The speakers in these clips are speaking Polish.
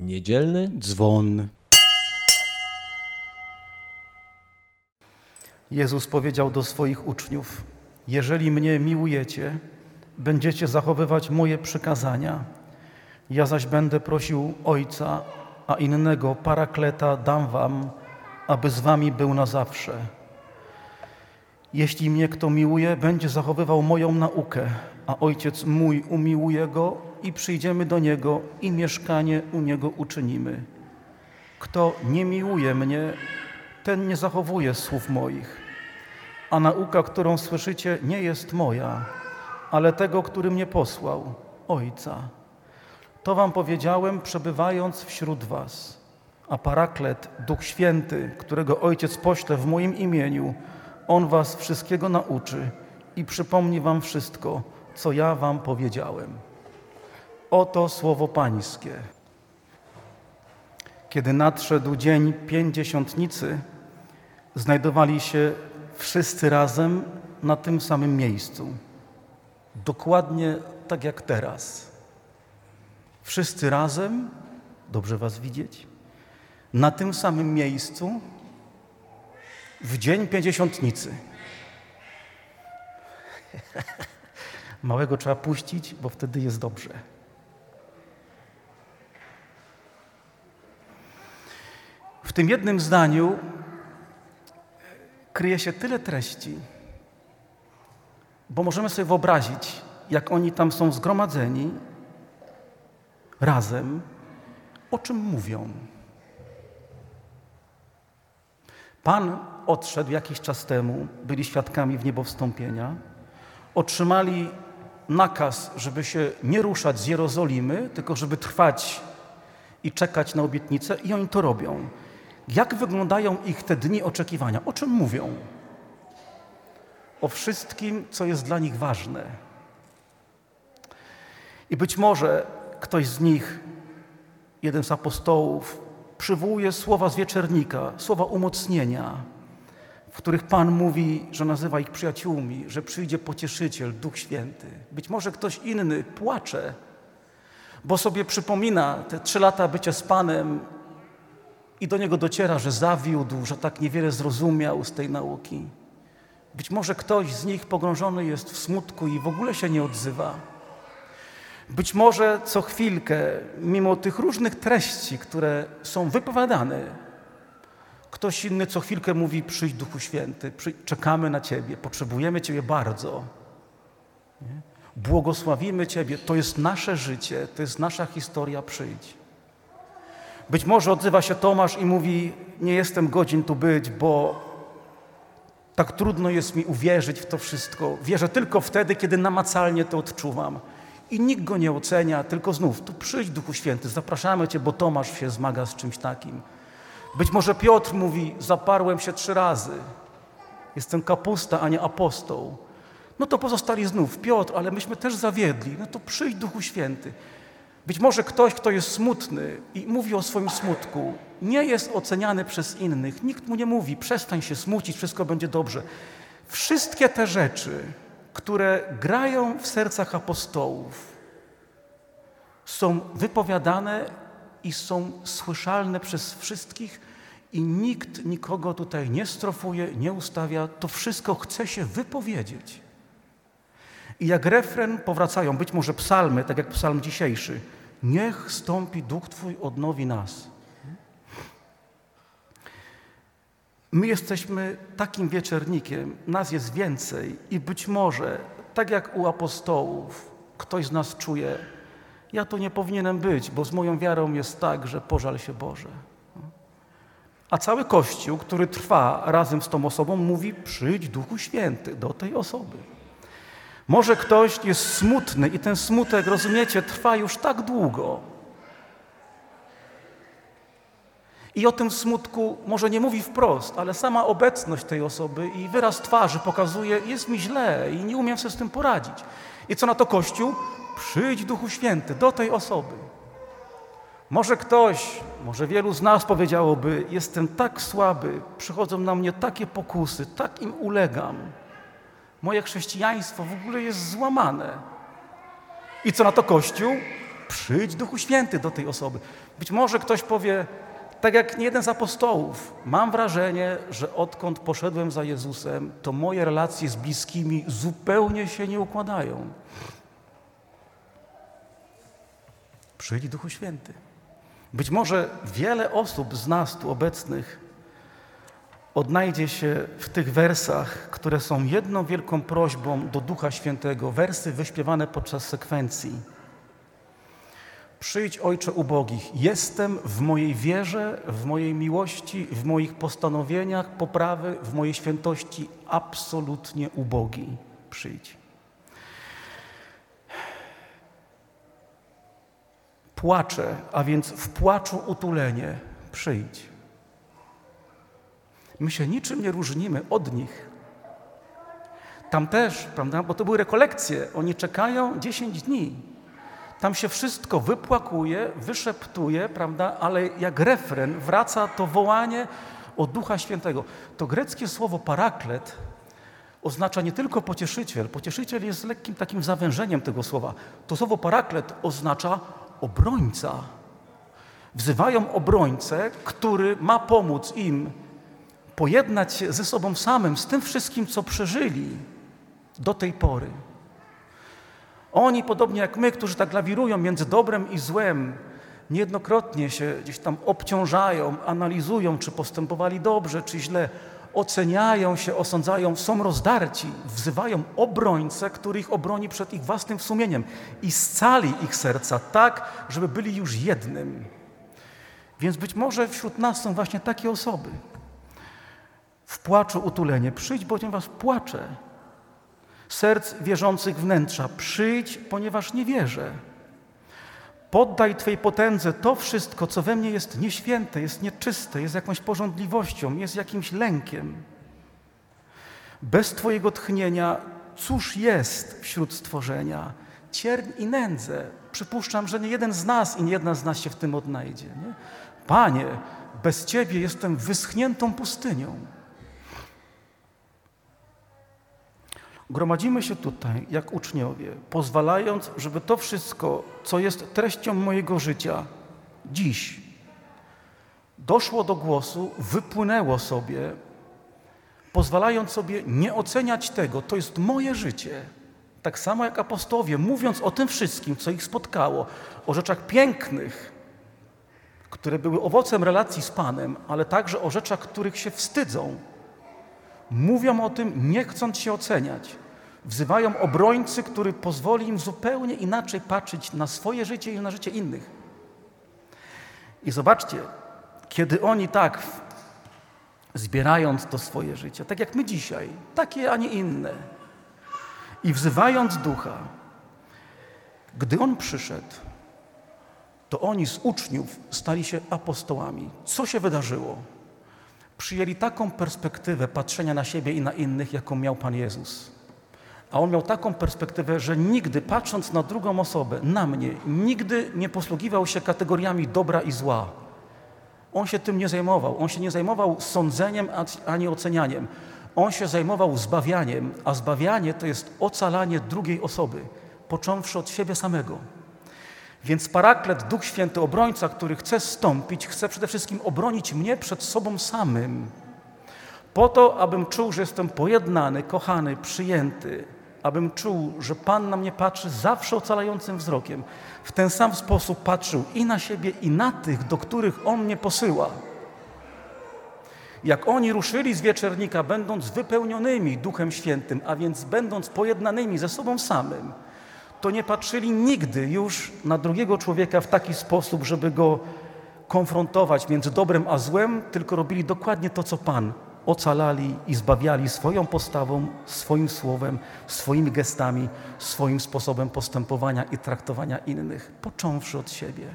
Niedzielny dzwon. Jezus powiedział do swoich uczniów: Jeżeli mnie miłujecie, będziecie zachowywać moje przykazania. Ja zaś będę prosił Ojca, a innego parakleta dam wam, aby z wami był na zawsze. Jeśli mnie kto miłuje, będzie zachowywał moją naukę, a Ojciec mój umiłuje go i przyjdziemy do niego i mieszkanie u niego uczynimy. Kto nie miłuje mnie, ten nie zachowuje słów moich. A nauka, którą słyszycie, nie jest moja, ale tego, który mnie posłał, Ojca. To wam powiedziałem, przebywając wśród was. A Paraklet, Duch Święty, którego Ojciec pośle w moim imieniu, On was wszystkiego nauczy i przypomni wam wszystko, co ja wam powiedziałem. Oto słowo Pańskie. Kiedy nadszedł dzień pięćdziesiątnicy, znajdowali się wszyscy razem na tym samym miejscu. Dokładnie tak jak teraz. Wszyscy razem, dobrze Was widzieć, na tym samym miejscu w dzień pięćdziesiątnicy. Małego trzeba puścić, bo wtedy jest dobrze. W tym jednym zdaniu kryje się tyle treści, bo możemy sobie wyobrazić, jak oni tam są zgromadzeni razem, o czym mówią. Pan odszedł jakiś czas temu, byli świadkami w niebo wstąpienia, otrzymali nakaz, żeby się nie ruszać z Jerozolimy, tylko żeby trwać i czekać na obietnicę i oni to robią. Jak wyglądają ich te dni oczekiwania? O czym mówią? O wszystkim, co jest dla nich ważne. I być może ktoś z nich, jeden z apostołów, przywołuje słowa z wieczernika, słowa umocnienia, w których Pan mówi, że nazywa ich przyjaciółmi, że przyjdzie pocieszyciel, Duch Święty. Być może ktoś inny płacze, bo sobie przypomina te trzy lata bycia z Panem i do niego dociera, że zawiódł, że tak niewiele zrozumiał z tej nauki. Być może ktoś z nich pogrążony jest w smutku i w ogóle się nie odzywa. Być może co chwilkę, mimo tych różnych treści, które są wypowiadane, ktoś inny co chwilkę mówi: Przyjdź Duchu Święty, czekamy na Ciebie, potrzebujemy Ciebie bardzo. Nie? Błogosławimy Ciebie, to jest nasze życie, to jest nasza historia, przyjdź. Być może odzywa się Tomasz i mówi: Nie jestem godzin tu być, bo tak trudno jest mi uwierzyć w to wszystko. Wierzę tylko wtedy, kiedy namacalnie to odczuwam. I nikt go nie ocenia, tylko znów, tu przyjdź Duchu Święty, zapraszamy Cię, bo Tomasz się zmaga z czymś takim. Być może Piotr mówi, zaparłem się trzy razy, jestem kapusta, a nie apostoł. No to pozostali znów, Piotr, ale myśmy też zawiedli, no to przyjdź Duchu Święty. Być może ktoś, kto jest smutny i mówi o swoim smutku, nie jest oceniany przez innych. Nikt mu nie mówi, przestań się smucić, wszystko będzie dobrze. Wszystkie te rzeczy, które grają w sercach apostołów, są wypowiadane i są słyszalne przez wszystkich, i nikt nikogo tutaj nie strofuje, nie ustawia. To wszystko chce się wypowiedzieć. I jak refren powracają, być może psalmy, tak jak psalm dzisiejszy, niech stąpi Duch Twój, odnowi nas. My jesteśmy takim wieczernikiem, nas jest więcej i być może, tak jak u apostołów, ktoś z nas czuje, ja to nie powinienem być, bo z moją wiarą jest tak, że pożal się Boże. A cały Kościół, który trwa razem z tą osobą, mówi: przyjdź Duchu Święty do tej osoby. Może ktoś jest smutny i ten smutek, rozumiecie, trwa już tak długo. I o tym smutku może nie mówi wprost, ale sama obecność tej osoby i wyraz twarzy pokazuje, jest mi źle i nie umiem sobie z tym poradzić. I co na to Kościół? Przyjdź Duchu Święty do tej osoby. Może ktoś, może wielu z nas powiedziałoby, jestem tak słaby, przychodzą na mnie takie pokusy, tak im ulegam. Moje chrześcijaństwo w ogóle jest złamane. I co na to Kościół? Przyjdź Duchu Święty do tej osoby. Być może ktoś powie, tak jak nie jeden z apostołów, mam wrażenie, że odkąd poszedłem za Jezusem, to moje relacje z bliskimi zupełnie się nie układają. Przyjdź Duchu Święty. Być może wiele osób z nas tu obecnych odnajdzie się w tych wersach, które są jedną wielką prośbą do Ducha Świętego, wersy wyśpiewane podczas sekwencji. Przyjdź, Ojcze ubogich, jestem w mojej wierze, w mojej miłości, w moich postanowieniach poprawy, w mojej świętości absolutnie ubogi. Przyjdź. Płaczę, a więc w płaczu utulenie. Przyjdź. My się niczym nie różnimy od nich. Tam też, prawda, bo to były rekolekcje, oni czekają 10 dni. Tam się wszystko wypłakuje, wyszeptuje, prawda, ale jak refren wraca to wołanie o Ducha Świętego. To greckie słowo paraklet oznacza nie tylko pocieszyciel. Pocieszyciel jest lekkim takim zawężeniem tego słowa. To słowo paraklet oznacza obrońca. Wzywają obrońcę, który ma pomóc im pojednać się ze sobą samym, z tym wszystkim, co przeżyli do tej pory. Oni, podobnie jak my, którzy tak lawirują między dobrem i złem, niejednokrotnie się gdzieś tam obciążają, analizują, czy postępowali dobrze, czy źle, oceniają się, osądzają, są rozdarci, wzywają obrońcę, który ich obroni przed ich własnym sumieniem i scali ich serca tak, żeby byli już jednym. Więc być może wśród nas są właśnie takie osoby. W płaczu utulenie. Przyjdź, ponieważ płaczę. Serc wierzących wnętrza. Przyjdź, ponieważ nie wierzę. Poddaj Twej potędze to wszystko, co we mnie jest nieświęte, jest nieczyste, jest jakąś porządliwością, jest jakimś lękiem. Bez Twojego tchnienia cóż jest wśród stworzenia? Cierń i nędzę. Przypuszczam, że nie jeden z nas i nie jedna z nas się w tym odnajdzie. Nie? Panie, bez Ciebie jestem wyschniętą pustynią. Gromadzimy się tutaj jak uczniowie, pozwalając, żeby to wszystko, co jest treścią mojego życia dziś, doszło do głosu, wypłynęło sobie, pozwalając sobie nie oceniać tego, to jest moje życie. Tak samo jak apostowie, mówiąc o tym wszystkim, co ich spotkało, o rzeczach pięknych, które były owocem relacji z Panem, ale także o rzeczach, których się wstydzą, Mówią o tym, nie chcąc się oceniać. Wzywają obrońcy, który pozwoli im zupełnie inaczej patrzeć na swoje życie i na życie innych. I zobaczcie, kiedy oni tak, zbierając to swoje życie, tak jak my dzisiaj, takie, a nie inne, i wzywając ducha, gdy on przyszedł, to oni z uczniów stali się apostołami. Co się wydarzyło? Przyjęli taką perspektywę patrzenia na siebie i na innych, jaką miał Pan Jezus. A on miał taką perspektywę, że nigdy patrząc na drugą osobę, na mnie, nigdy nie posługiwał się kategoriami dobra i zła. On się tym nie zajmował. On się nie zajmował sądzeniem ani ocenianiem. On się zajmował zbawianiem, a zbawianie to jest ocalanie drugiej osoby, począwszy od siebie samego. Więc paraklet, Duch Święty, obrońca, który chce stąpić, chce przede wszystkim obronić mnie przed sobą samym. Po to, abym czuł, że jestem pojednany, kochany, przyjęty, abym czuł, że Pan na mnie patrzy zawsze ocalającym wzrokiem. W ten sam sposób patrzył i na siebie, i na tych, do których On mnie posyła. Jak oni ruszyli z wieczernika, będąc wypełnionymi Duchem Świętym, a więc będąc pojednanymi ze sobą samym, to nie patrzyli nigdy już na drugiego człowieka w taki sposób, żeby go konfrontować między dobrem a złem, tylko robili dokładnie to, co Pan. Ocalali i zbawiali swoją postawą, swoim słowem, swoimi gestami, swoim sposobem postępowania i traktowania innych, począwszy od siebie.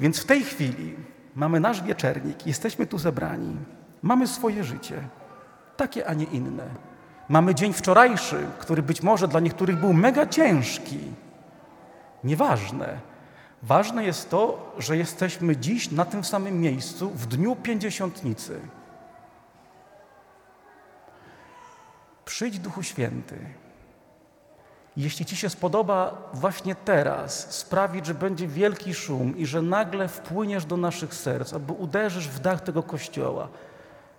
Więc w tej chwili mamy nasz wieczernik, jesteśmy tu zebrani, mamy swoje życie, takie, a nie inne. Mamy dzień wczorajszy, który być może dla niektórych był mega ciężki. Nieważne. Ważne jest to, że jesteśmy dziś na tym samym miejscu w dniu pięćdziesiątnicy. Przyjdź Duchu Święty. Jeśli Ci się spodoba właśnie teraz sprawić, że będzie wielki szum i że nagle wpłyniesz do naszych serc, albo uderzysz w dach tego kościoła,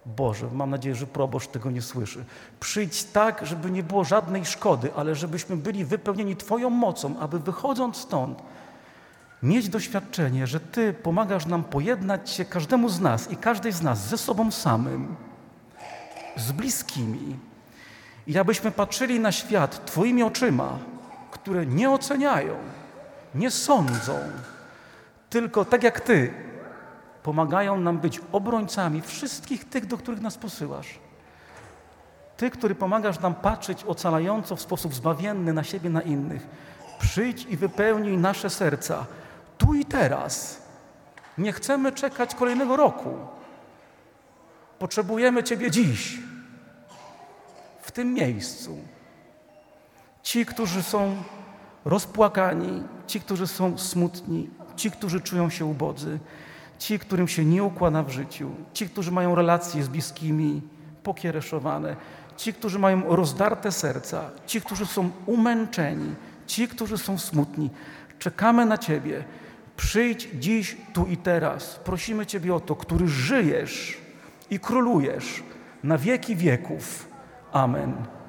Boże, mam nadzieję, że proboszcz tego nie słyszy. Przyjdź tak, żeby nie było żadnej szkody, ale żebyśmy byli wypełnieni Twoją mocą, aby wychodząc stąd, mieć doświadczenie, że Ty pomagasz nam pojednać się każdemu z nas i każdej z nas ze sobą samym, z bliskimi. I abyśmy patrzyli na świat Twoimi oczyma, które nie oceniają, nie sądzą, tylko tak jak Ty, pomagają nam być obrońcami wszystkich tych, do których nas posyłasz. Ty, który pomagasz nam patrzeć ocalająco w sposób zbawienny na siebie, na innych. Przyjdź i wypełnij nasze serca tu i teraz. Nie chcemy czekać kolejnego roku. Potrzebujemy Ciebie dziś, w tym miejscu. Ci, którzy są rozpłakani, ci, którzy są smutni, ci, którzy czują się ubodzy, ci, którym się nie układa w życiu, ci, którzy mają relacje z bliskimi pokiereszowane, ci, którzy mają rozdarte serca, ci, którzy są umęczeni, ci, którzy są smutni. Czekamy na Ciebie. Przyjdź dziś, tu i teraz. Prosimy Ciebie o to, który żyjesz i królujesz na wieki wieków. Amen.